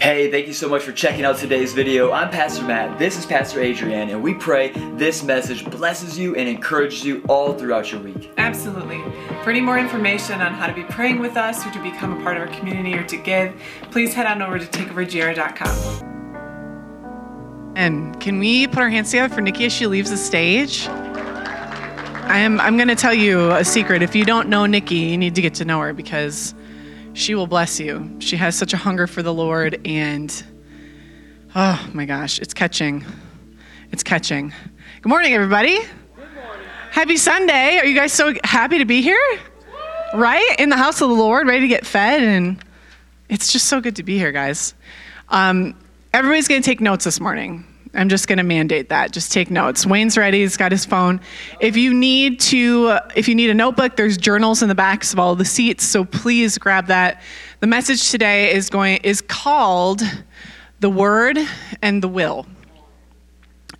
Hey, thank you so much for checking out today's video. I'm Pastor Matt, this is Pastor Adrian, and we pray this message blesses you and encourages you all throughout your week. Absolutely. For any more information on how to be praying with us or to become a part of our community or to give, please head on over to takeovergr.com. And can we put our hands together for Nikki as she leaves the stage? I am I'm going to tell you a secret. If you don't know Nikki, you need to get to know her because she will bless you. She has such a hunger for the Lord, and oh my gosh, it's catching. It's catching. Good morning, everybody. Good morning. Happy Sunday. Are you guys so happy to be here? Right? In the house of the Lord, ready to get fed, and it's just so good to be here, guys. Um, everybody's going to take notes this morning. I'm just going to mandate that. Just take notes. Wayne's ready. He's got his phone. If you need to, if you need a notebook, there's journals in the backs of all the seats. So please grab that. The message today is going is called the Word and the Will.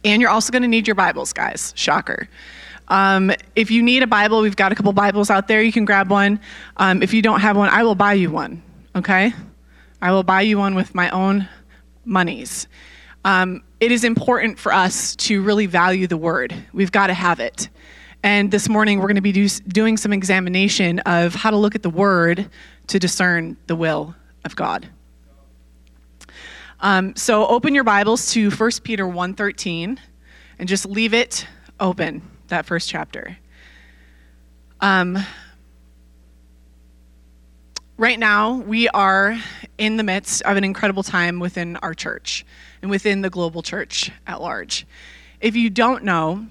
And you're also going to need your Bibles, guys. Shocker. Um, if you need a Bible, we've got a couple Bibles out there. You can grab one. Um, if you don't have one, I will buy you one. Okay? I will buy you one with my own monies. Um, it is important for us to really value the word. We've got to have it. And this morning, we're going to be do, doing some examination of how to look at the word to discern the will of God. Um, so open your Bibles to 1 Peter 1.13 and just leave it open, that first chapter. Um, right now, we are in the midst of an incredible time within our church and within the global church at large. If you don't know,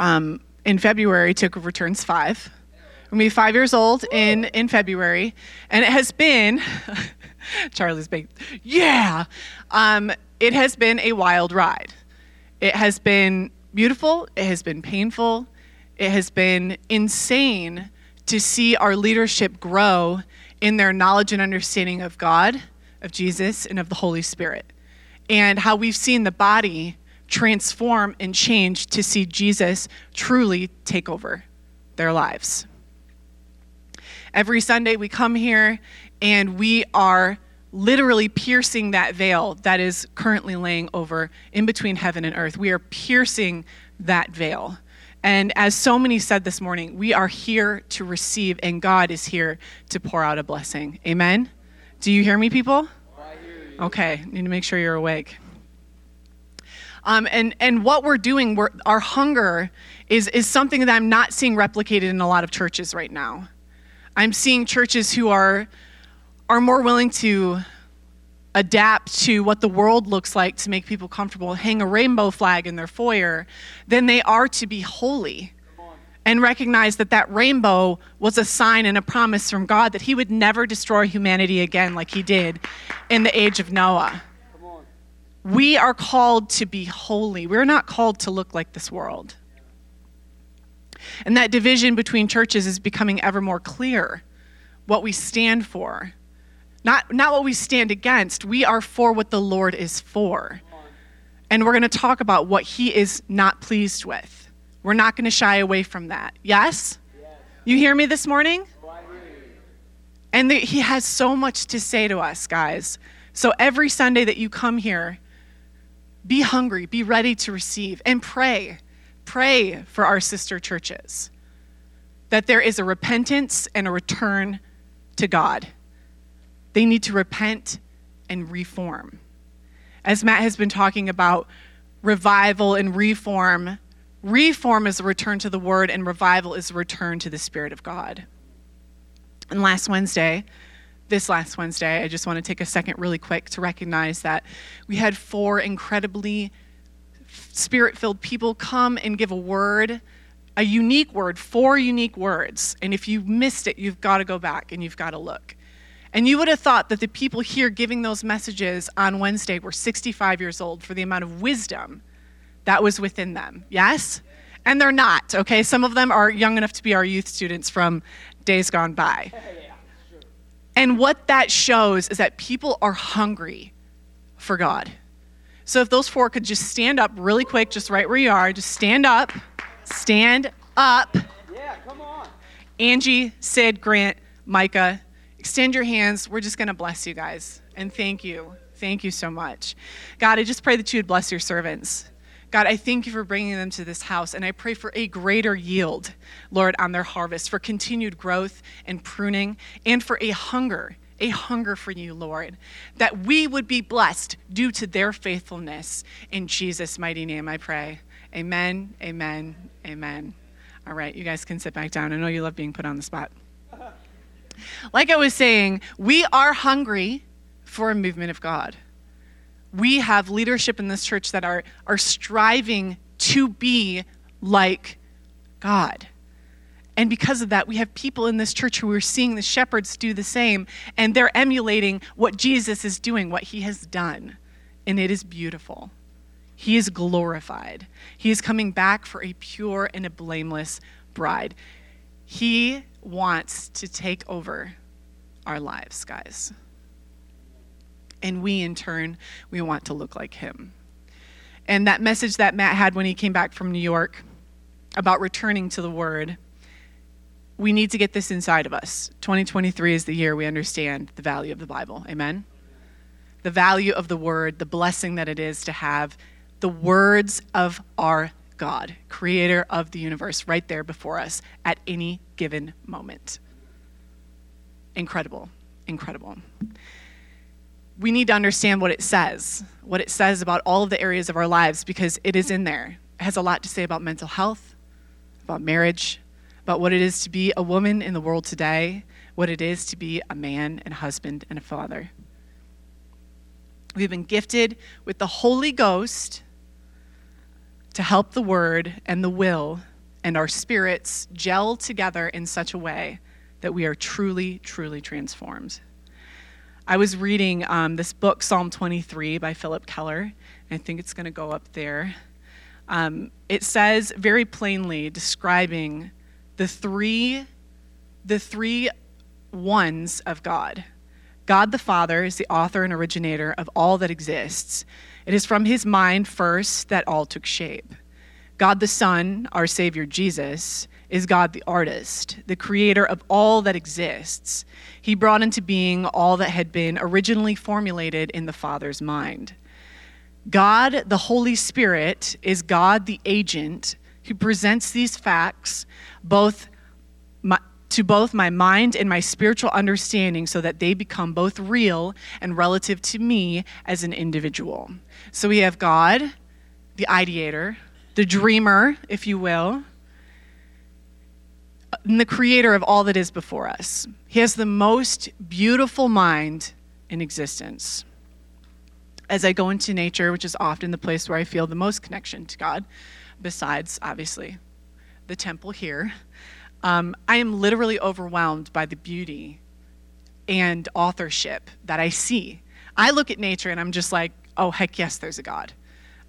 um, in February, Takeover turns five. We're be five years old in, in February, and it has been, Charlie's big, yeah, um, it has been a wild ride. It has been beautiful, it has been painful, it has been insane to see our leadership grow in their knowledge and understanding of God, of Jesus, and of the Holy Spirit and how we've seen the body transform and change to see Jesus truly take over their lives. Every Sunday we come here and we are literally piercing that veil that is currently laying over in between heaven and earth. We are piercing that veil. And as so many said this morning, we are here to receive, and God is here to pour out a blessing. Amen? Do you hear me, people? Okay, need to make sure you're awake. Um, and, and what we're doing, we're, our hunger is, is something that I'm not seeing replicated in a lot of churches right now. I'm seeing churches who are, are more willing to adapt to what the world looks like to make people comfortable, hang a rainbow flag in their foyer, than they are to be holy and recognize that that rainbow was a sign and a promise from God that He would never destroy humanity again like He did in the age of Noah. We are called to be holy. We're not called to look like this world. And that division between churches is becoming ever more clear what we stand for. Not, not what we stand against. We are for what the Lord is for. And we're going to talk about what He is not pleased with. We're not going to shy away from that. Yes? You hear me this morning? And the, he has so much to say to us, guys. So every Sunday that you come here, be hungry, be ready to receive, and pray. Pray for our sister churches that there is a repentance and a return to God. They need to repent and reform. As Matt has been talking about revival and reform, Reform is a return to the Word, and revival is a return to the Spirit of God. And last Wednesday, this last Wednesday, I just want to take a second really quick to recognize that we had four incredibly spirit filled people come and give a word, a unique word, four unique words. And if you missed it, you've got to go back and you've got to look. And you would have thought that the people here giving those messages on Wednesday were 65 years old for the amount of wisdom that was within them. Yes? And they're not, okay? Some of them are young enough to be our youth students from days gone by. And what that shows is that people are hungry for God. So if those four could just stand up really quick, just right where you are, just stand up, stand up. Yeah, come on. Angie, Sid, Grant, Micah, extend your hands. We're just going to bless you guys. And thank you. Thank you so much. God, I just pray that you would bless your servants. God, I thank you for bringing them to this house, and I pray for a greater yield, Lord, on their harvest, for continued growth and pruning, and for a hunger, a hunger for you, Lord, that we would be blessed due to their faithfulness. In Jesus' mighty name, I pray. Amen, amen, amen. All right, you guys can sit back down. I know you love being put on the spot. Like I was saying, we are hungry for a movement of God we have leadership in this church that are, are striving to be like God. And because of that, we have people in this church who are seeing the shepherds do the same, and they're emulating what Jesus is doing, what he has done. And it is beautiful. He is glorified. He is coming back for a pure and a blameless bride. He wants to take over our lives, guys. And we in turn we want to look like him. And that message that matt had when he came back from new york about returning to the word we need to get this inside of us. 2023 is the year we understand the value of the bible. Amen? The value of the word the blessing that it is to have the words of our god creator of the universe right there before us at any given moment incredible incredible we need to understand what it says, what it says about all of the areas of our lives, because it is in there. It has a lot to say about mental health, about marriage, about what it is to be a woman in the world today, what it is to be a man and husband and a father. We've been gifted with the Holy Ghost to help the word and the will and our spirits gel together in such a way that we are truly, truly transformed. I was reading um, this book, Psalm 23 by Philip Keller. I think it's going to go up there. Um, it says very plainly, describing the three, the three ones of God. God the Father is the author and originator of all that exists. It is from his mind first that all took shape. God the Son, our Savior Jesus, is God the artist, the creator of all that exists. He brought into being all that had been originally formulated in the Father's mind. God, the Holy Spirit, is God the agent who presents these facts both to both my mind and my spiritual understanding so that they become both real and relative to me as an individual. So we have God, the ideator, the dreamer, if you will, and the creator of all that is before us. He has the most beautiful mind in existence. As I go into nature, which is often the place where I feel the most connection to God, besides, obviously, the temple here, um, I am literally overwhelmed by the beauty and authorship that I see. I look at nature and I'm just like, oh, heck yes, there's a God.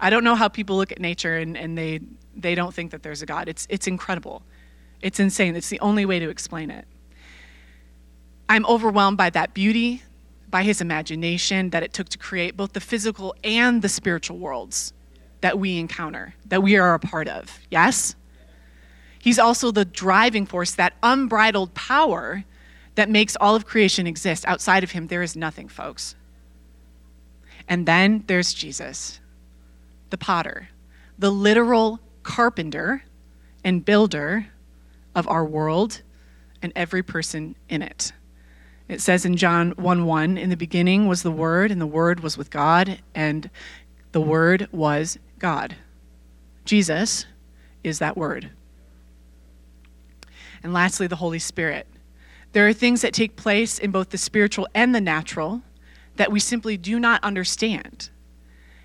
I don't know how people look at nature and, and they, they don't think that there's a God. It's, it's incredible. It's insane. It's the only way to explain it. I'm overwhelmed by that beauty, by his imagination that it took to create both the physical and the spiritual worlds that we encounter, that we are a part of. Yes? He's also the driving force, that unbridled power that makes all of creation exist. Outside of him, there is nothing, folks. And then there's Jesus, the potter, the literal carpenter and builder of our world and every person in it. It says in John 1 1, in the beginning was the Word, and the Word was with God, and the Word was God. Jesus is that Word. And lastly, the Holy Spirit. There are things that take place in both the spiritual and the natural that we simply do not understand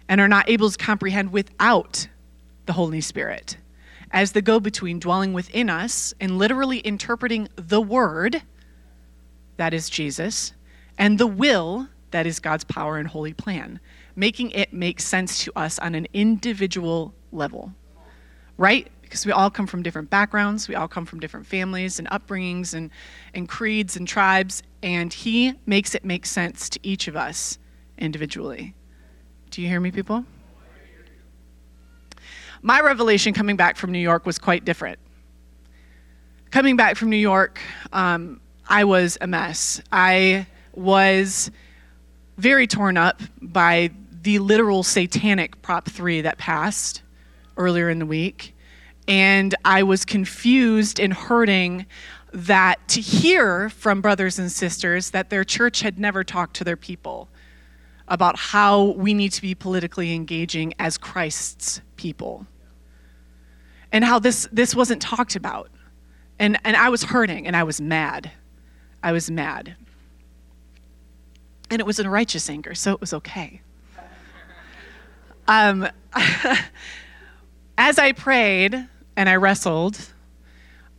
and are not able to comprehend without the Holy Spirit as the go between dwelling within us and literally interpreting the word, that is Jesus, and the will, that is God's power and holy plan, making it make sense to us on an individual level. Right? Because we all come from different backgrounds, we all come from different families and upbringings and, and creeds and tribes, and He makes it make sense to each of us individually. Do you hear me, people? my revelation coming back from New York was quite different. Coming back from New York, um, I was a mess. I was very torn up by the literal satanic Prop 3 that passed earlier in the week. And I was confused and hurting that to hear from brothers and sisters that their church had never talked to their people about how we need to be politically engaging as Christ's people and how this, this wasn't talked about. And, and I was hurting and I was mad. I was mad. And it was a righteous anger, so it was okay. Um, as I prayed and I wrestled,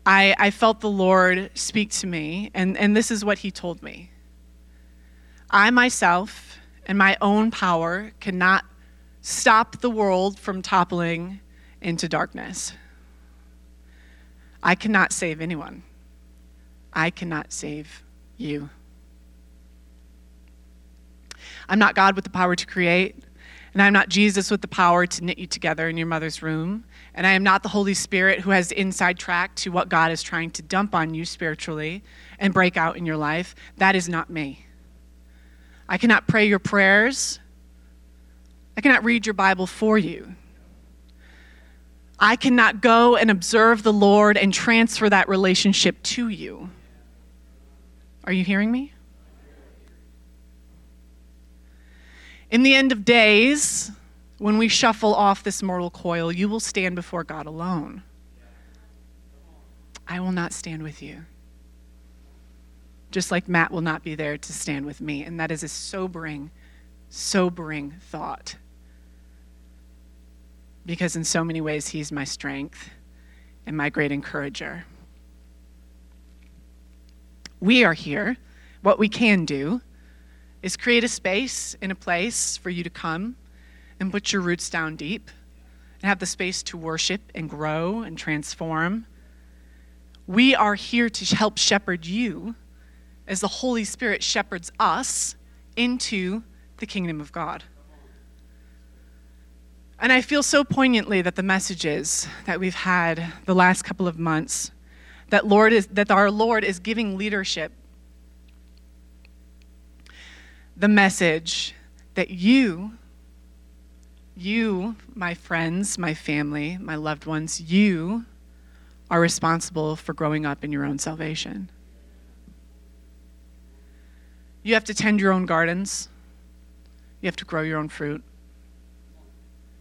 I, I felt the Lord speak to me, and, and this is what He told me. I myself and my own power cannot stop the world from toppling into darkness. I cannot save anyone. I cannot save you. I'm not God with the power to create, and I'm not Jesus with the power to knit you together in your mother's room, and I am not the Holy Spirit who has inside track to what God is trying to dump on you spiritually and break out in your life. That is not me. I cannot pray your prayers. I cannot read your Bible for you. I cannot go and observe the Lord and transfer that relationship to you. Are you hearing me? In the end of days, when we shuffle off this mortal coil, you will stand before God alone. I will not stand with you. Just like Matt will not be there to stand with me. And that is a sobering, sobering thought because in so many ways he's my strength and my great encourager. We are here. What we can do is create a space in a place for you to come and put your roots down deep and have the space to worship and grow and transform. We are here to help shepherd you as the Holy Spirit shepherds us into the kingdom of God. And I feel so poignantly that the messages that we've had the last couple of months, that, Lord is, that our Lord is giving leadership the message that you, you, my friends, my family, my loved ones, you are responsible for growing up in your own salvation. You have to tend your own gardens. You have to grow your own fruit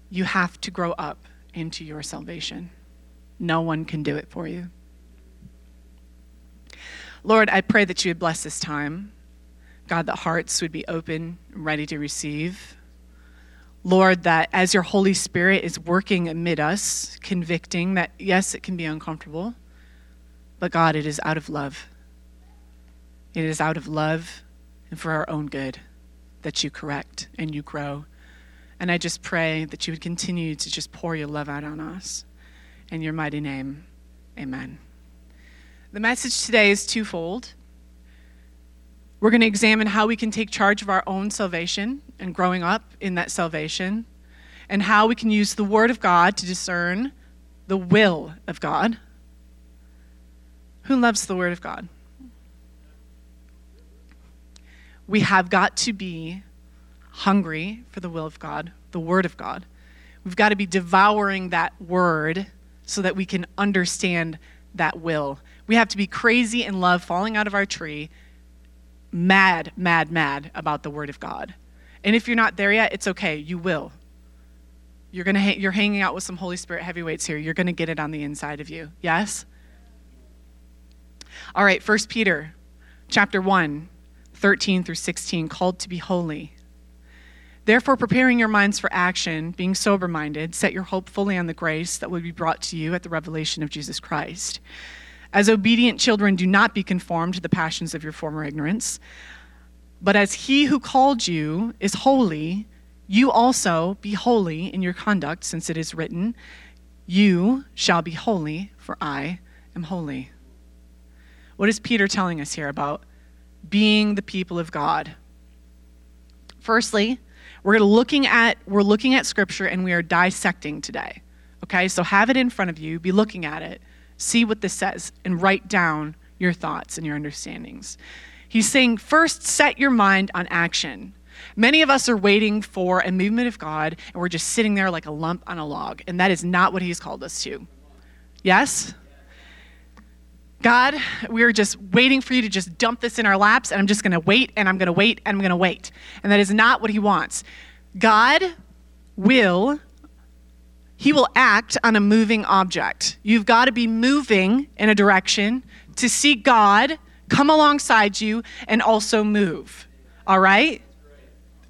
you have to grow up into your salvation. No one can do it for you. Lord, I pray that you would bless this time. God, that hearts would be open and ready to receive. Lord, that as your Holy Spirit is working amid us, convicting that, yes, it can be uncomfortable, but God, it is out of love. It is out of love and for our own good that you correct and you grow and I just pray that you would continue to just pour your love out on us. In your mighty name, amen. The message today is twofold. We're going to examine how we can take charge of our own salvation and growing up in that salvation, and how we can use the Word of God to discern the will of God. Who loves the Word of God? We have got to be hungry for the will of God, the Word of God. We've got to be devouring that Word so that we can understand that will. We have to be crazy in love, falling out of our tree, mad, mad, mad about the Word of God. And if you're not there yet, it's okay. You will. You're gonna ha- you're hanging out with some Holy Spirit heavyweights here. You're gonna get it on the inside of you. Yes. All right. First Peter, chapter one, 13 through 16, called to be holy. Therefore, preparing your minds for action, being sober minded, set your hope fully on the grace that will be brought to you at the revelation of Jesus Christ. As obedient children, do not be conformed to the passions of your former ignorance, but as he who called you is holy, you also be holy in your conduct, since it is written, You shall be holy, for I am holy. What is Peter telling us here about being the people of God? Firstly, we're looking at we're looking at scripture and we are dissecting today. Okay? So have it in front of you, be looking at it, see what this says and write down your thoughts and your understandings. He's saying first set your mind on action. Many of us are waiting for a movement of God, and we're just sitting there like a lump on a log, and that is not what He's called us to. Yes? God, we're just waiting for you to just dump this in our laps, and I'm just going to wait, and I'm going to wait, and I'm going to wait. And that is not what He wants. God will he will act on a moving object. You've got to be moving in a direction to see God come alongside you and also move. All right?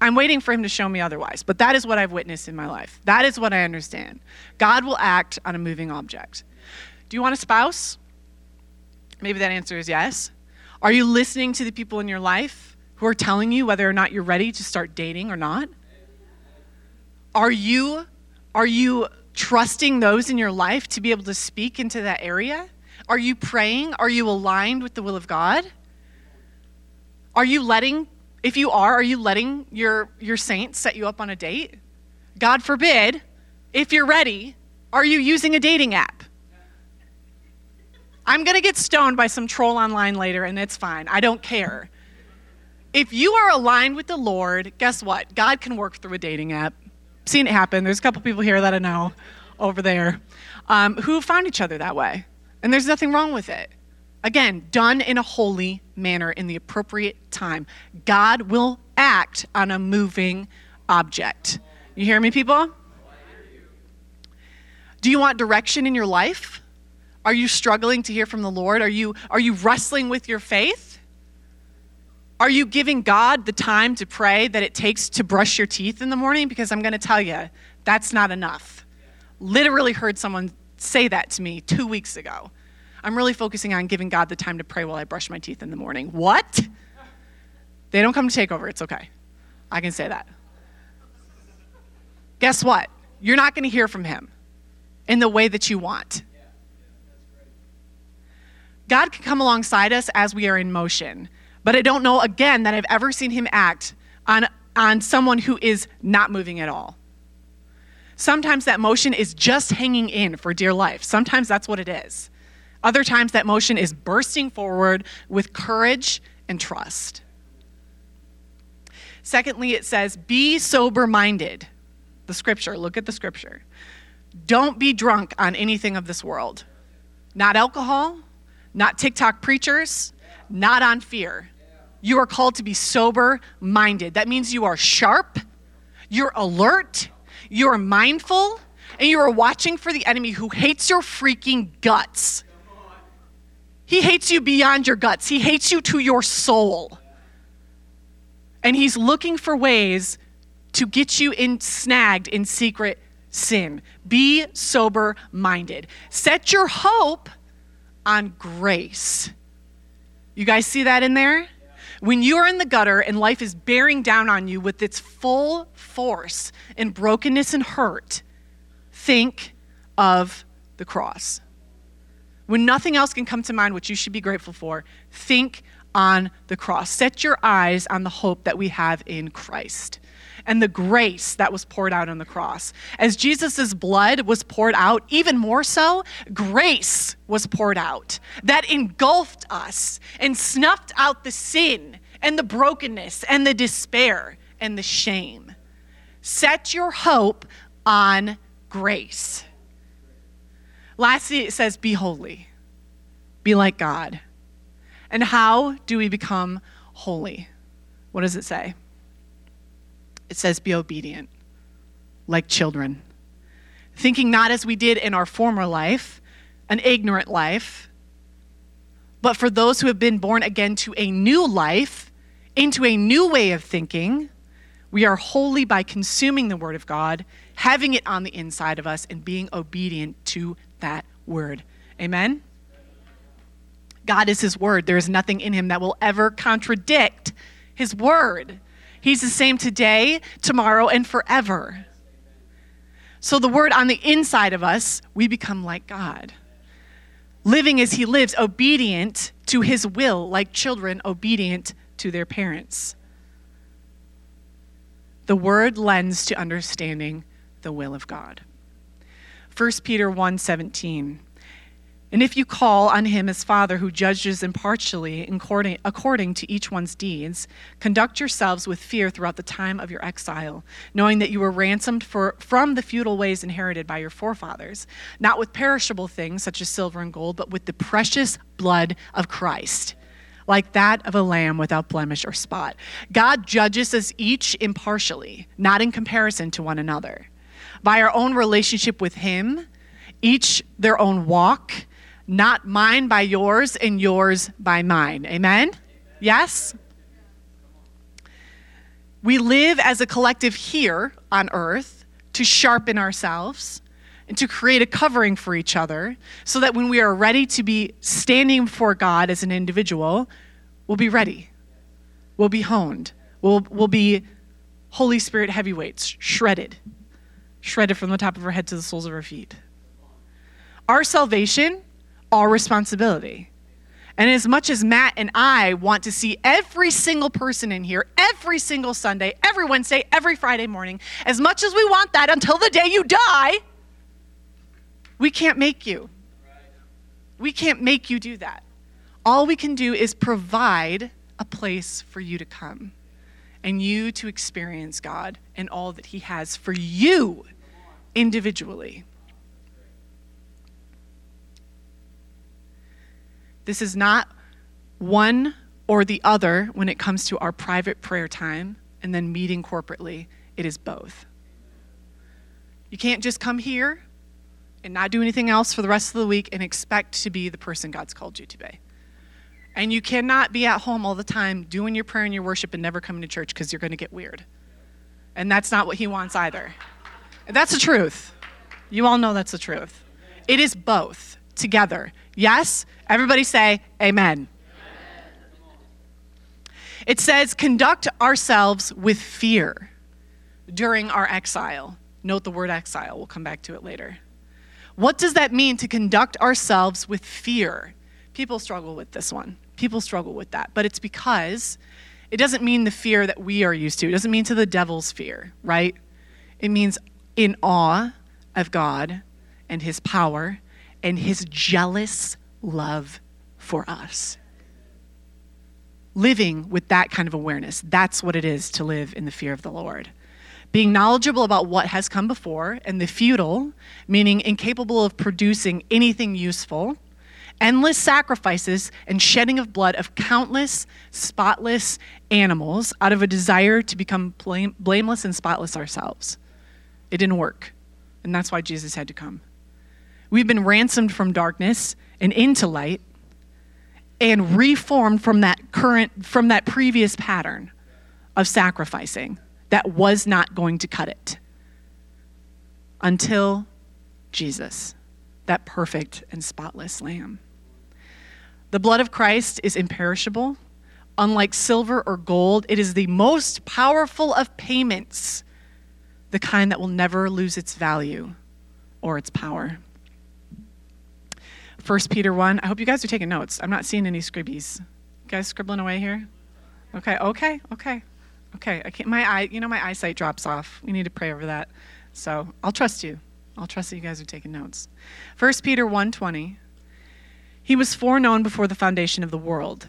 I'm waiting for him to show me otherwise, but that is what I've witnessed in my life. That is what I understand. God will act on a moving object. Do you want a spouse? Maybe that answer is yes. Are you listening to the people in your life who are telling you whether or not you're ready to start dating or not? Are you are you trusting those in your life to be able to speak into that area? Are you praying? Are you aligned with the will of God? Are you letting, if you are, are you letting your, your saints set you up on a date? God forbid, if you're ready, are you using a dating app? I'm going to get stoned by some troll online later, and it's fine. I don't care. If you are aligned with the Lord, guess what? God can work through a dating app seen it happen. There's a couple people here that I know over there um, who found each other that way. And there's nothing wrong with it. Again, done in a holy manner in the appropriate time. God will act on a moving object. You hear me, people? Do you want direction in your life? Are you struggling to hear from the Lord? Are you, are you wrestling with your faith? Are you giving God the time to pray that it takes to brush your teeth in the morning? Because I'm going to tell you, that's not enough. Literally heard someone say that to me two weeks ago. I'm really focusing on giving God the time to pray while I brush my teeth in the morning. What? They don't come to Takeover. It's okay. I can say that. Guess what? You're not going to hear from Him in the way that you want. God can come alongside us as we are in motion. But I don't know, again, that I've ever seen him act on, on someone who is not moving at all. Sometimes that motion is just hanging in for dear life. Sometimes that's what it is. Other times that motion is bursting forward with courage and trust. Secondly, it says, be sober minded. The scripture, look at the scripture. Don't be drunk on anything of this world. Not alcohol, not TikTok preachers, not on fear. You are called to be sober minded. That means you are sharp, you're alert, you're mindful, and you are watching for the enemy who hates your freaking guts. He hates you beyond your guts, he hates you to your soul. And he's looking for ways to get you in snagged in secret sin. Be sober minded. Set your hope on grace you guys see that in there? When you are in the gutter and life is bearing down on you with its full force and brokenness and hurt, think of the cross. When nothing else can come to mind what you should be grateful for, think on the cross. Set your eyes on the hope that we have in Christ and the grace that was poured out on the cross. As Jesus' blood was poured out, even more so, grace was poured out that engulfed us and snuffed out the sin and the brokenness and the despair and the shame. Set your hope on grace. Lastly, it says, Be holy, be like God. And how do we become holy? What does it say? It says, Be obedient, like children. Thinking not as we did in our former life, an ignorant life, but for those who have been born again to a new life, into a new way of thinking, we are holy by consuming the Word of God, having it on the inside of us, and being obedient to that Word. Amen? God is His Word. There is nothing in Him that will ever contradict His Word. He's the same today, tomorrow, and forever. So, the word on the inside of us, we become like God. Living as He lives, obedient to His will, like children obedient to their parents. The word lends to understanding the will of God. 1 Peter 1:17 And if you call on him as Father who judges impartially according, to each one's deeds, conduct yourselves with fear throughout the time of your exile, knowing that you were ransomed for, from the futile ways inherited by your forefathers, not with perishable things such as silver and gold, but with the precious blood of Christ, like that of a lamb without blemish or spot. God judges us each impartially, not in comparison to one another. By our own relationship with him, each their own walk, not mine by yours and yours by mine. Amen? Amen? Yes? We live as a collective here on earth to sharpen ourselves and to create a covering for each other so that when we are ready to be standing before God as an individual, we'll be ready. We'll be honed. We'll, we'll be Holy Spirit heavyweights, shredded, shredded from the top of our head to the soles of our feet. Our salvation our responsibility. And as much as Matt and I want to see every single person in here every single Sunday, every Wednesday, every Friday morning, as much as we want that until the day you die, we can't make you. We can't make you do that. All we can do is provide a place for you to come and you to experience God and all that He has for you individually. This is not one or the other when it comes to our private prayer time and then meeting corporately. It is both. You can't just come here and not do anything else for the rest of the week and expect to be the person God's called you to be. And you cannot be at home all the time doing your prayer and your worship and never coming to church because you're going to get weird. And that's not what He wants either. That's the truth. You all know that's the truth. It is both together. Yes? Everybody say amen. It says, conduct ourselves with fear during our exile. Note the word exile, we'll come back to it later. What does that mean to conduct ourselves with fear? People struggle with this one. People struggle with that. But it's because it doesn't mean the fear that we are used to. It doesn't mean to the devil's fear, right? It means in awe of God and his power and his jealous love for us. Living with that kind of awareness, that's what it is to live in the fear of the Lord. Being knowledgeable about what has come before and the futile, meaning incapable of producing anything useful, endless sacrifices and shedding of blood of countless spotless animals out of a desire to become blame- blameless and spotless ourselves. It didn't work, and that's why Jesus had to come. We've been ransomed from darkness and into light and reformed from that current from that previous pattern of sacrificing that was not going to cut it until Jesus, that perfect and spotless lamb. The blood of Christ is imperishable. Unlike silver or gold, it is the most powerful of payments, the kind that will never lose its value or its power. 1 Peter 1. I hope you guys are taking notes. I'm not seeing any scribbies. You guys scribbling away here? Okay, okay, okay. Okay, I can't, my eye, you know, my eyesight drops off. We need to pray over that. So I'll trust you. I'll trust that you guys are taking notes. 1 Peter 1.20. He was foreknown before the foundation of the world,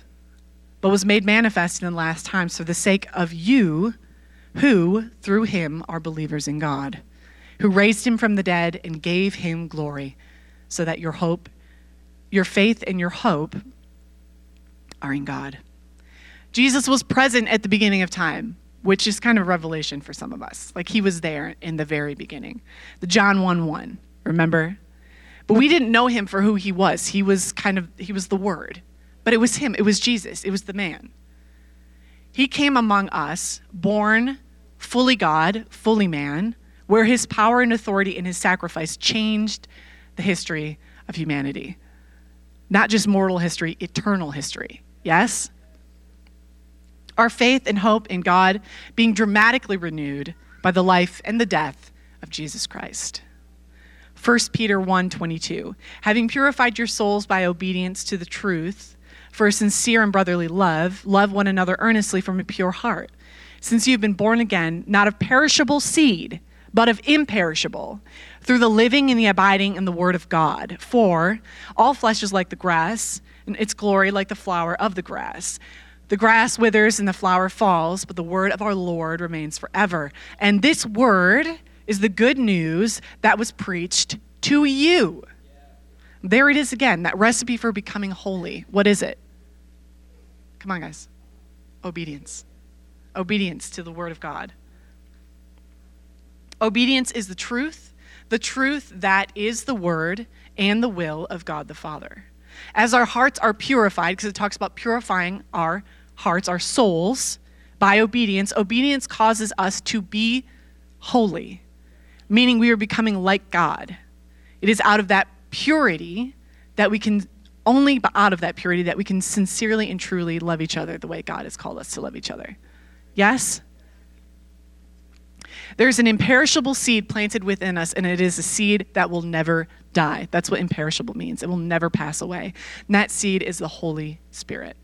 but was made manifest in the last times for the sake of you, who, through him, are believers in God, who raised him from the dead and gave him glory, so that your hope your faith and your hope are in God. Jesus was present at the beginning of time, which is kind of revelation for some of us. Like he was there in the very beginning. The John 1 1, remember? But we didn't know him for who he was. He was kind of, he was the Word. But it was him, it was Jesus, it was the man. He came among us, born fully God, fully man, where his power and authority and his sacrifice changed the history of humanity. Not just mortal history, eternal history. Yes? Our faith and hope in God being dramatically renewed by the life and the death of Jesus Christ. 1 Peter 1:22 Having purified your souls by obedience to the truth for a sincere and brotherly love love one another earnestly from a pure heart since you've been born again not of perishable seed but of imperishable, through the living and the abiding in the word of God. For all flesh is like the grass, and its glory like the flower of the grass. The grass withers and the flower falls, but the word of our Lord remains forever. And this word is the good news that was preached to you. There it is again, that recipe for becoming holy. What is it? Come on, guys. Obedience. Obedience to the word of God. Obedience is the truth, the truth that is the word and the will of God the Father. As our hearts are purified, because it talks about purifying our hearts, our souls, by obedience, obedience causes us to be holy, meaning we are becoming like God. It is out of that purity that we can, only out of that purity, that we can sincerely and truly love each other the way God has called us to love each other. Yes? There's an imperishable seed planted within us, and it is a seed that will never die. That's what imperishable means. It will never pass away. And that seed is the Holy Spirit.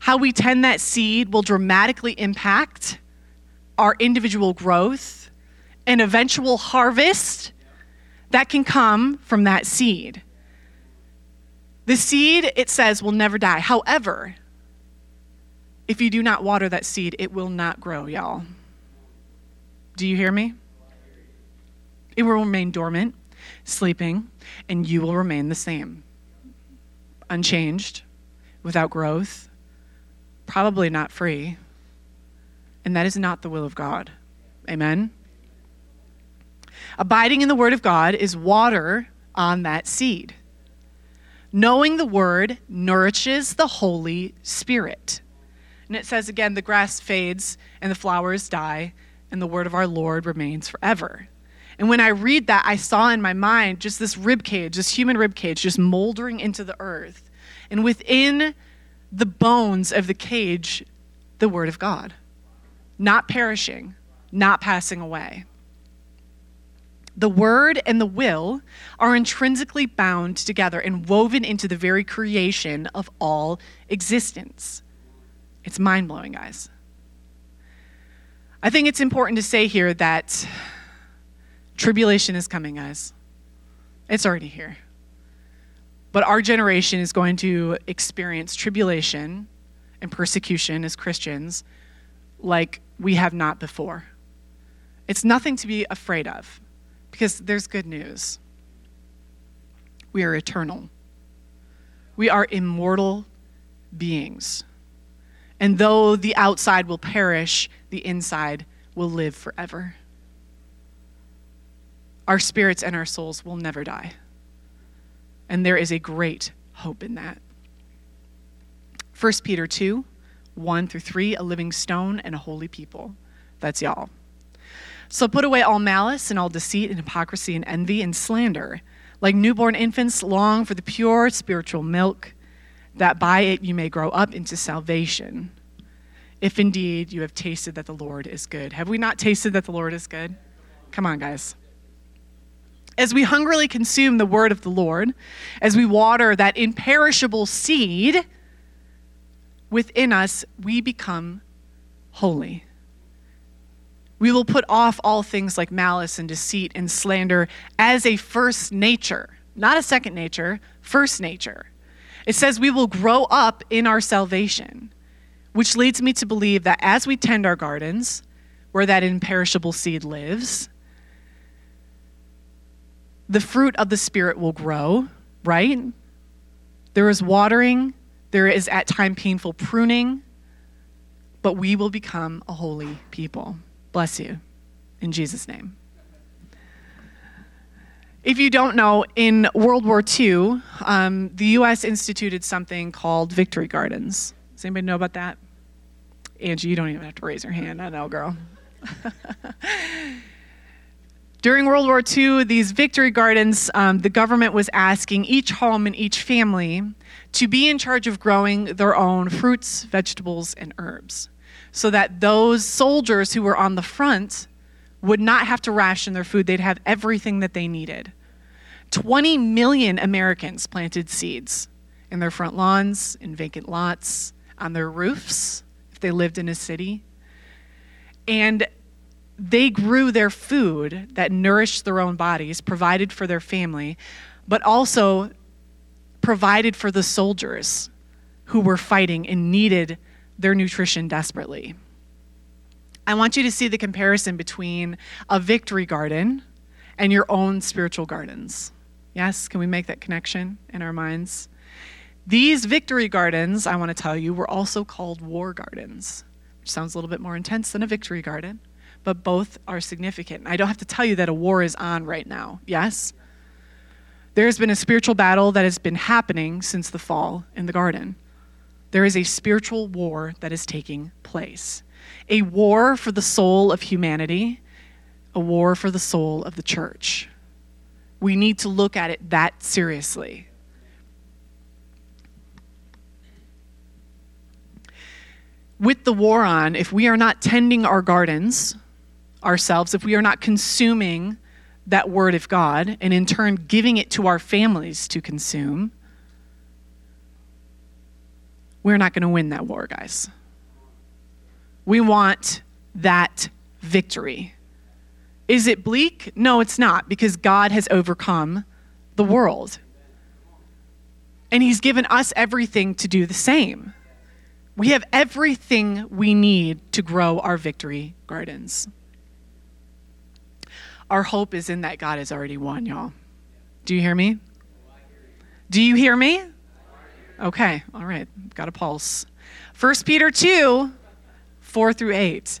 How we tend that seed will dramatically impact our individual growth and eventual harvest that can come from that seed. The seed, it says, will never die. However, if you do not water that seed, it will not grow, y'all. Do you hear me? It will remain dormant, sleeping, and you will remain the same. Unchanged, without growth, probably not free. And that is not the will of God. Amen? Abiding in the Word of God is water on that seed. Knowing the Word nourishes the Holy Spirit. And it says again, the grass fades and the flowers die, and the word of our Lord remains forever. And when I read that, I saw in my mind just this rib cage, this human rib cage, just moldering into the earth. And within the bones of the cage, the word of God, not perishing, not passing away. The word and the will are intrinsically bound together and woven into the very creation of all existence. It's mind blowing, guys. I think it's important to say here that tribulation is coming, guys. It's already here. But our generation is going to experience tribulation and persecution as Christians like we have not before. It's nothing to be afraid of because there's good news. We are eternal, we are immortal beings. And though the outside will perish, the inside will live forever. Our spirits and our souls will never die. And there is a great hope in that. 1 Peter 2 1 through 3, a living stone and a holy people. That's y'all. So put away all malice and all deceit and hypocrisy and envy and slander. Like newborn infants, long for the pure spiritual milk that by it you may grow up into salvation, if indeed you have tasted that the Lord is good. Have we not tasted that the Lord is good? Come on, guys. As we hungrily consume the word of the Lord, as we water that imperishable seed within us, we become holy. We will put off all things like malice and deceit and slander as a first nature, not a second nature, first nature. It says we will grow up in our salvation, which leads me to believe that as we tend our gardens, where that imperishable seed lives, the fruit of the Spirit will grow, right? There is watering, there is at time painful pruning, but we will become a holy people. Bless you. In Jesus' name. If you don't know, in World War II, um, the U.S. instituted something called Victory Gardens. Does anybody know about that? Angie, you don't even have to raise your hand. I know, girl. During World War II, these victory gardens, um, the government was asking each home and each family to be in charge of growing their own fruits, vegetables, and herbs so that those soldiers who were on the front would not have to ration their food. They'd have everything that they needed. 20 million Americans planted seeds in their front lawns, in vacant lots, on their roofs, if they lived in a city. And they grew their food that nourished their own bodies, provided for their family, but also provided for the soldiers who were fighting and needed their nutrition desperately. I want you to see the comparison between a victory garden and your own spiritual gardens. Yes, can we make that connection in our minds? These victory gardens, I want to tell you, were also called war gardens, which sounds a little bit more intense than a victory garden, but both are significant. I don't have to tell you that a war is on right now. Yes? There's been a spiritual battle that has been happening since the fall in the garden. There is a spiritual war that is taking place. A war for the soul of humanity, a war for the soul of the church. We need to look at it that seriously. With the war on, if we are not tending our gardens ourselves, if we are not consuming that word of God and in turn giving it to our families to consume, we're not going to win that war, guys. We want that victory. Is it bleak? No, it's not, because God has overcome the world. And He's given us everything to do the same. We have everything we need to grow our victory gardens. Our hope is in that God has already won, y'all. Do you hear me? Do you hear me? Okay, all right, got a pulse. 1 Peter 2 4 through 8.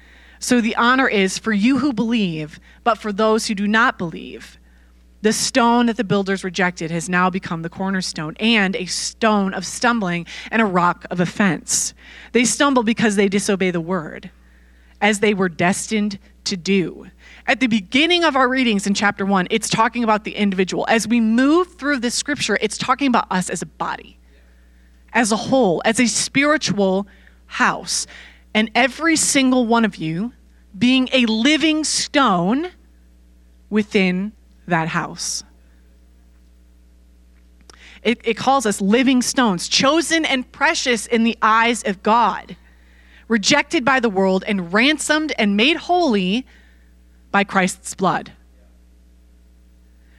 So the honor is for you who believe, but for those who do not believe. The stone that the builders rejected has now become the cornerstone and a stone of stumbling and a rock of offense. They stumble because they disobey the word, as they were destined to do. At the beginning of our readings in chapter one, it's talking about the individual. As we move through this scripture, it's talking about us as a body, as a whole, as a spiritual house and every single one of you being a living stone within that house. It, it, calls us living stones, chosen and precious in the eyes of God, rejected by the world, and ransomed and made holy by Christ's blood.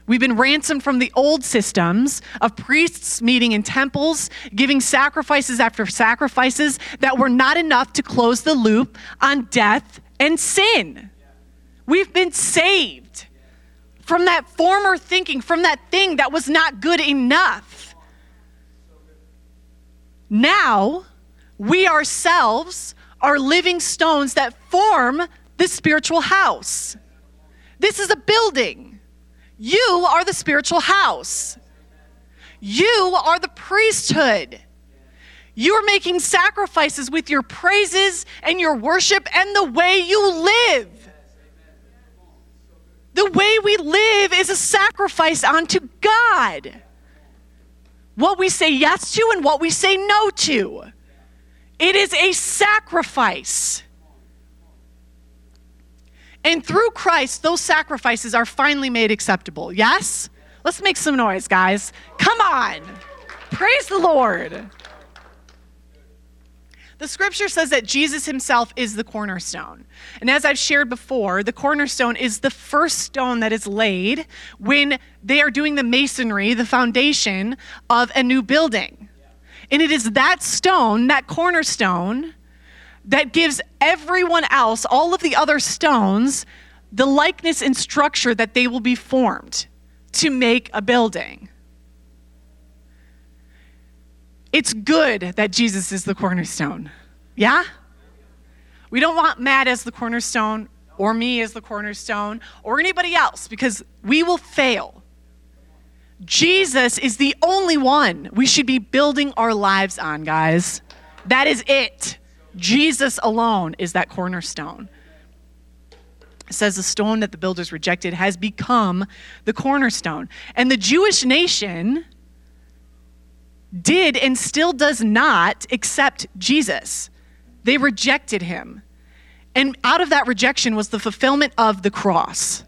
We've been ransomed from the old systems of priests meeting in temples, giving sacrifices after sacrifices that were not enough to close the loop on death and sin. We've been saved from that former thinking, from that thing that was not good enough. Now, we ourselves are living stones that form the spiritual house. This is a building. You are the spiritual house. You are the priesthood. You are making sacrifices with your praises and your worship and the way you live. The way we live is a sacrifice unto God. What we say yes to and what we say no to. It is a sacrifice. And through Christ, those sacrifices are finally made acceptable. Yes? Let's make some noise, guys. Come on. Praise the Lord. The scripture says that Jesus himself is the cornerstone. And as I've shared before, the cornerstone is the first stone that is laid when they are doing the masonry, the foundation of a new building. And it is that stone, that cornerstone, that gives everyone else, all of the other stones, the likeness and structure that they will be formed to make a building. It's good that Jesus is the cornerstone. Yeah? We don't want Matt as the cornerstone or me as the cornerstone or anybody else because we will fail. Jesus is the only one we should be building our lives on, guys. That is it. Jesus alone is that cornerstone. It says the stone that the builders rejected has become the cornerstone. And the Jewish nation did and still does not accept Jesus. They rejected him. And out of that rejection was the fulfillment of the cross,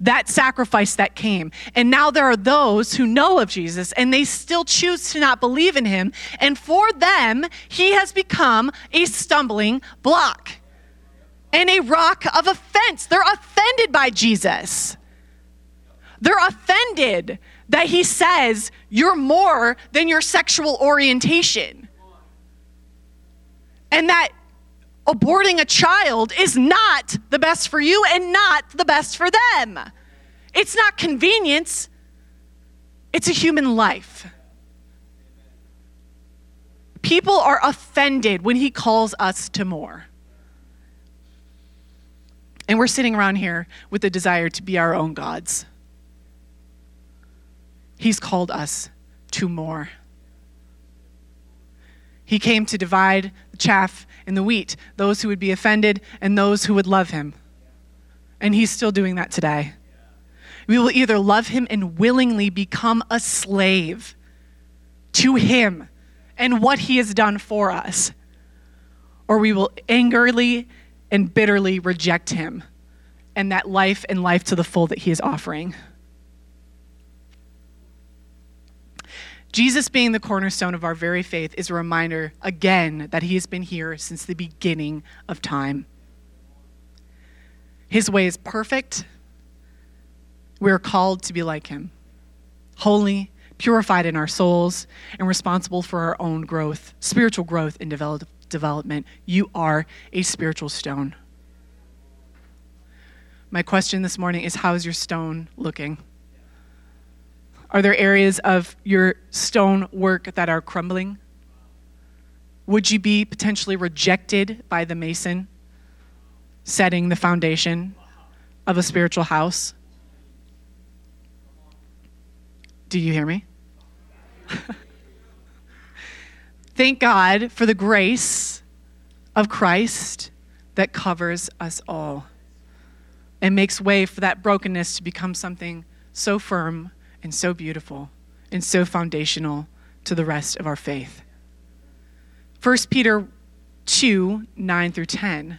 that sacrifice that came. And now there are those who know of Jesus and they still choose to not believe in him. And for them, he has become a stumbling block and a rock of offense. They're offended by Jesus. They're offended that he says you're more than your sexual orientation. And that aborting a child is not the best for you and not the best for them. It's not convenience, it's a human life. People are offended when he calls us to more. And we're sitting around here with the desire to be our own gods. He's called us to more. He came to divide the chaff and the wheat, those who would be offended and those who would love him. And he's still doing that today. We will either love him and willingly become a slave to him and what he has done for us, or we will angrily and bitterly reject him and that life and life to the full that he is offering. Jesus being the cornerstone of our very faith is a reminder again that he has been here since the beginning of time. His way is perfect. We are called to be like him, holy, purified in our souls, and responsible for our own growth, spiritual growth and develop, development. You are a spiritual stone. My question this morning is How's your stone looking? Are there areas of your stone work that are crumbling? Would you be potentially rejected by the mason setting the foundation of a spiritual house? Do you hear me? Thank God for the grace of Christ that covers us all and makes way for that brokenness to become something so firm and so beautiful and so foundational to the rest of our faith. 1 Peter 2 9 through 10.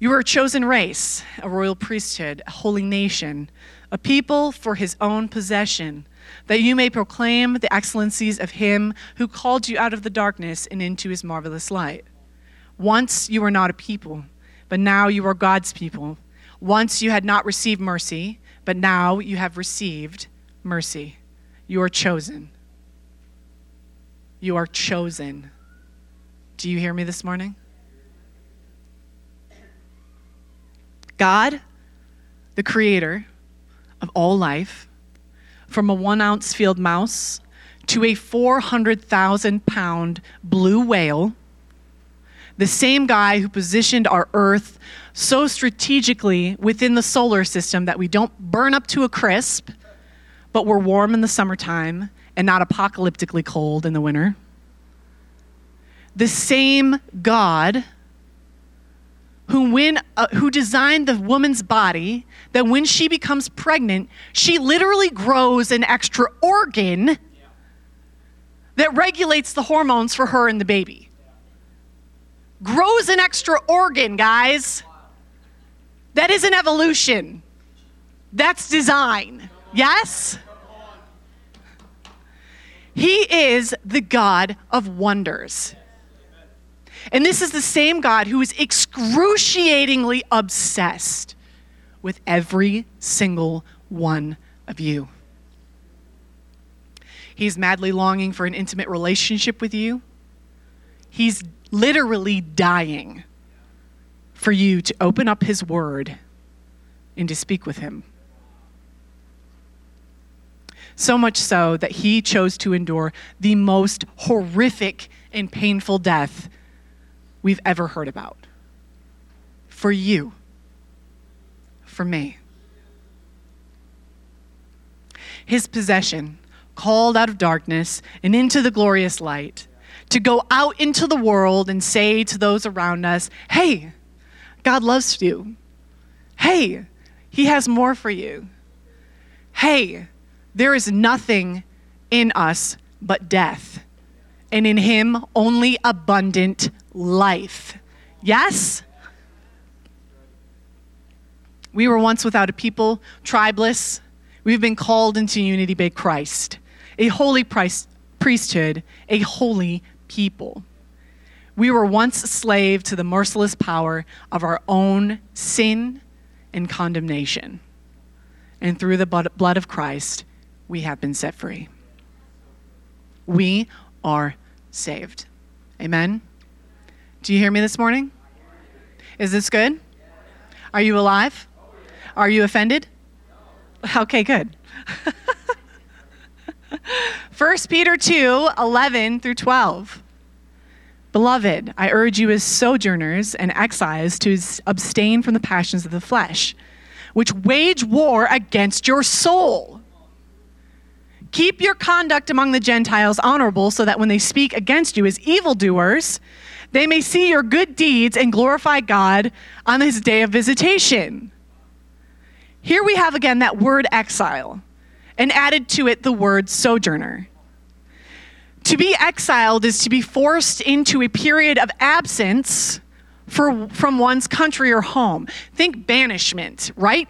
You are a chosen race, a royal priesthood, a holy nation, a people for his own possession, that you may proclaim the excellencies of him who called you out of the darkness and into his marvelous light. Once you were not a people, but now you are God's people. Once you had not received mercy, but now you have received mercy. You are chosen. You are chosen. Do you hear me this morning? God, the creator of all life, from a one ounce field mouse to a 400,000 pound blue whale, the same guy who positioned our earth so strategically within the solar system that we don't burn up to a crisp, but we're warm in the summertime and not apocalyptically cold in the winter. The same God who, when, uh, who designed the woman's body that when she becomes pregnant, she literally grows an extra organ that regulates the hormones for her and the baby. Grows an extra organ, guys. That isn't evolution. That's design. Yes? He is the God of wonders. And this is the same God who is excruciatingly obsessed with every single one of you. He's madly longing for an intimate relationship with you. He's literally dying for you to open up His Word and to speak with Him. So much so that He chose to endure the most horrific and painful death we've ever heard about. For you, for me. His possession, called out of darkness and into the glorious light, to go out into the world and say to those around us, hey, God loves you. Hey, He has more for you. Hey, there is nothing in us but death, and in Him only abundant life. Yes? We were once without a people, tribeless. We've been called into unity by Christ, a holy priesthood, a holy people. We were once slave to the merciless power of our own sin and condemnation. And through the blood of Christ, we have been set free. We are saved. Amen. Do you hear me this morning? Is this good? Are you alive? Are you offended? Okay, good. 1 Peter 2 11 through 12. Beloved, I urge you as sojourners and exiles to abstain from the passions of the flesh, which wage war against your soul. Keep your conduct among the Gentiles honorable, so that when they speak against you as evildoers, they may see your good deeds and glorify God on his day of visitation. Here we have again that word exile, and added to it the word sojourner. To be exiled is to be forced into a period of absence for, from one's country or home. Think banishment, right?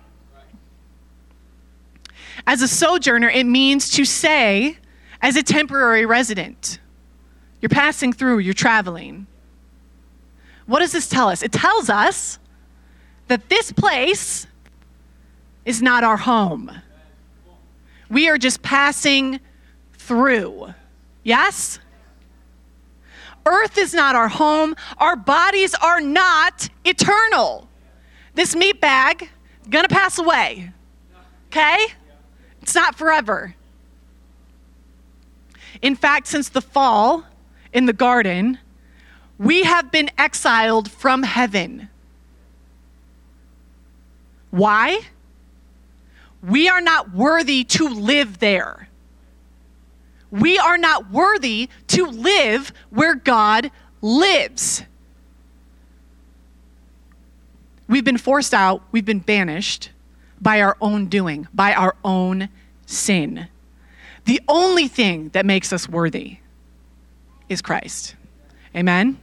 As a sojourner, it means to say, as a temporary resident. You're passing through, you're traveling. What does this tell us? It tells us that this place is not our home. We are just passing through. Yes? Earth is not our home. Our bodies are not eternal. This meat bag gonna pass away. Okay? It's not forever. In fact, since the fall in the garden, we have been exiled from heaven. Why? We are not worthy to live there. We are not worthy to live where God lives. We've been forced out, we've been banished by our own doing, by our own sin. The only thing that makes us worthy is Christ. Amen?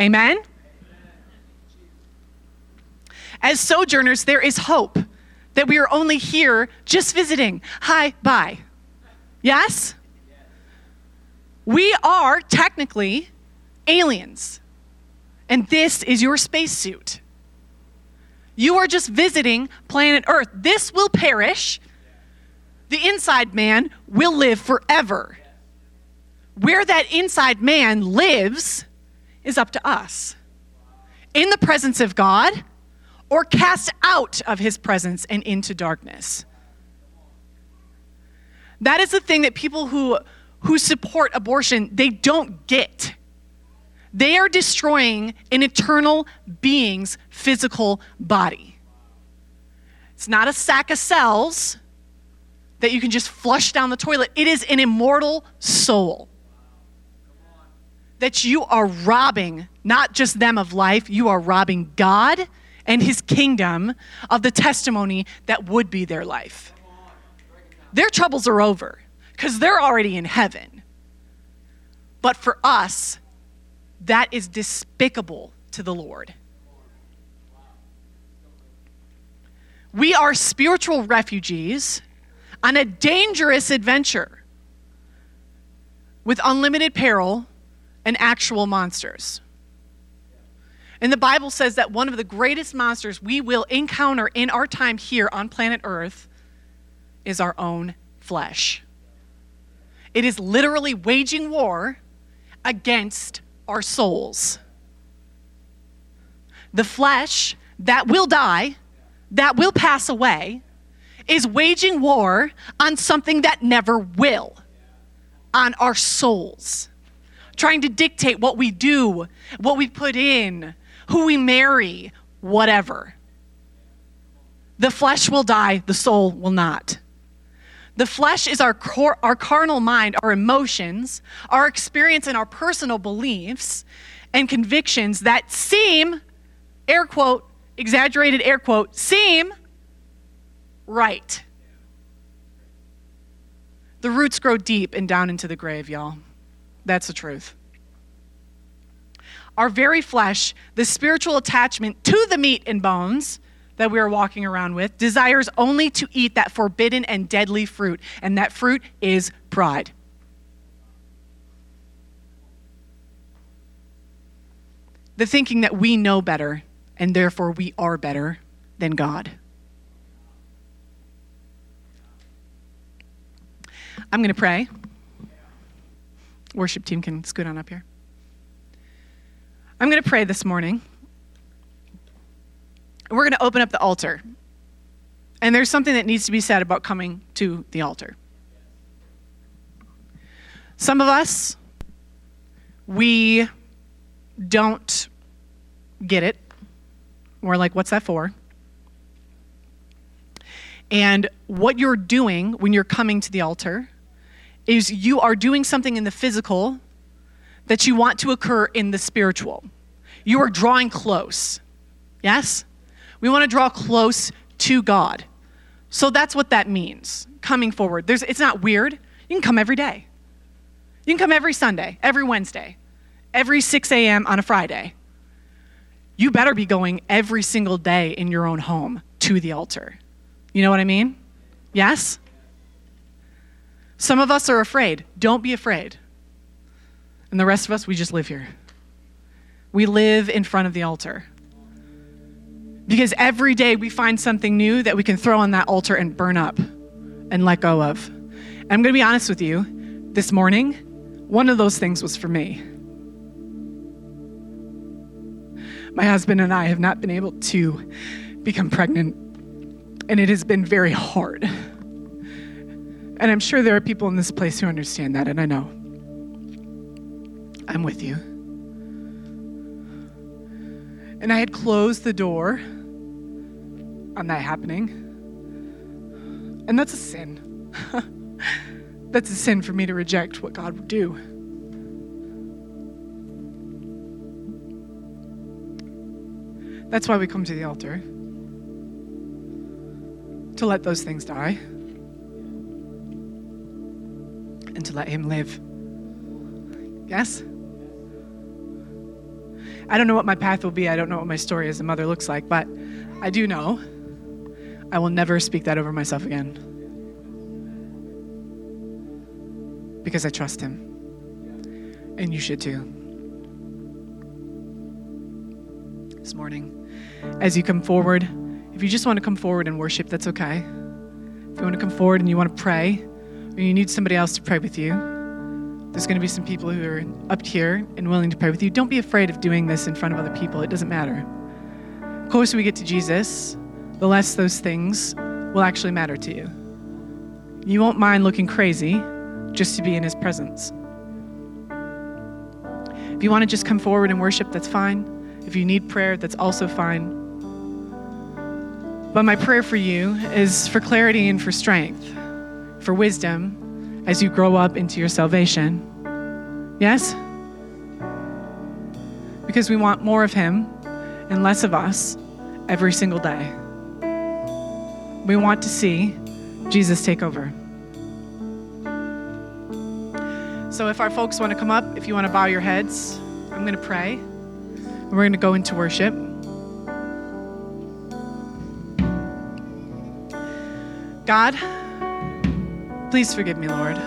Amen? As sojourners, there is hope that we are only here just visiting. Hi, bye. Yes? We are technically aliens, and this is your spacesuit. You are just visiting planet Earth. This will perish. The inside man will live forever. Where that inside man lives is up to us. In the presence of God, or cast out of his presence and into darkness. That is the thing that people who, who support abortion, they don't get. They are destroying an eternal being's physical body. It's not a sack of cells that you can just flush down the toilet. It is an immortal soul that you are robbing not just them of life, you are robbing God and his kingdom of the testimony that would be their life. Their troubles are over because they're already in heaven. But for us, that is despicable to the Lord. We are spiritual refugees on a dangerous adventure with unlimited peril and actual monsters. And the Bible says that one of the greatest monsters we will encounter in our time here on planet Earth is our own flesh. It is literally waging war against our souls. The flesh that will die, that will pass away, is waging war on something that never will, on our souls. Trying to dictate what we do, what we put in, who we marry, whatever. The flesh will die, the soul will not. The flesh is our, cor- our carnal mind, our emotions, our experience, and our personal beliefs and convictions that seem, air quote, exaggerated air quote, seem right. The roots grow deep and down into the grave, y'all. That's the truth. Our very flesh, the spiritual attachment to the meat and bones that we are walking around with, desires only to eat that forbidden and deadly fruit, and that fruit is pride. The thinking that we know better and therefore we are better than God. I'm going to pray. Worship team can scoot on up here. I'm going to pray this morning. We're going to open up the altar. And there's something that needs to be said about coming to the altar. Some of us, we don't get it. We're like, what's that for? And what you're doing when you're coming to the altar is you are doing something in the physical that you want to occur in the spiritual. You are drawing close. Yes? We want to draw close to God. So that's what that means, coming forward. There's, it's not weird. You can come every day. You can come every Sunday, every Wednesday, every 6 a.m. on a Friday. You better be going every single day in your own home to the altar. You know what I mean? Yes? Some of us are afraid. Don't be afraid. And the rest of us, we just live here. We live in front of the altar. Because every day we find something new that we can throw on that altar and burn up and let go of. And I'm going to be honest with you. This morning, one of those things was for me. My husband and I have not been able to become pregnant, and it has been very hard. And I'm sure there are people in this place who understand that, and I know. I'm with you. And I had closed the door on that happening. And that's a sin. that's a sin for me to reject what God would do. That's why we come to the altar to let those things die and to let Him live. Yes? I don't know what my path will be. I don't know what my story as a mother looks like, but I do know I will never speak that over myself again. Because I trust Him. And you should too. This morning, as you come forward, if you just want to come forward and worship, that's okay. If you want to come forward and you want to pray, or you need somebody else to pray with you, there's going to be some people who are up here and willing to pray with you. Don't be afraid of doing this in front of other people, it doesn't matter. The closer we get to Jesus, the less those things will actually matter to you. You won't mind looking crazy just to be in his presence. If you want to just come forward and worship, that's fine. If you need prayer, that's also fine. But my prayer for you is for clarity and for strength, for wisdom as you grow up into your salvation. Yes? Because we want more of Him and less of us every single day. We want to see Jesus take over. So, if our folks want to come up, if you want to bow your heads, I'm going to pray. We're going to go into worship. God, please forgive me, Lord.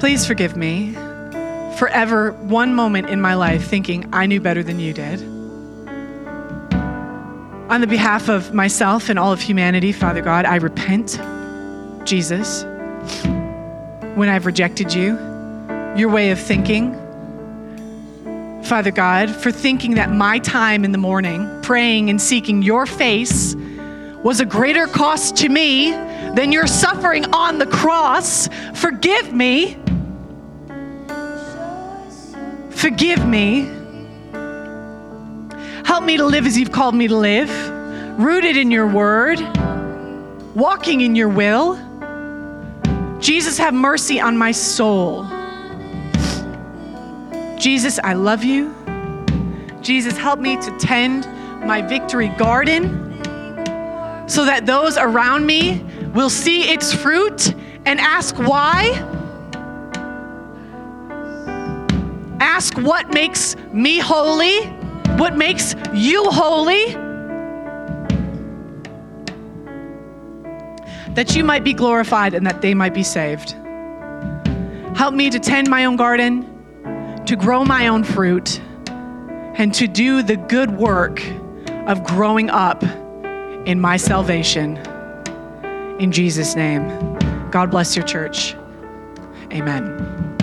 Please forgive me for ever one moment in my life thinking I knew better than you did. On the behalf of myself and all of humanity, Father God, I repent, Jesus, when I've rejected you, your way of thinking. Father God, for thinking that my time in the morning, praying and seeking your face, was a greater cost to me than your suffering on the cross. Forgive me. Forgive me. Help me to live as you've called me to live, rooted in your word, walking in your will. Jesus, have mercy on my soul. Jesus, I love you. Jesus, help me to tend my victory garden so that those around me will see its fruit and ask why. Ask what makes me holy, what makes you holy. That you might be glorified and that they might be saved. Help me to tend my own garden, to grow my own fruit, and to do the good work of growing up in my salvation. In Jesus' name. God bless your church. Amen.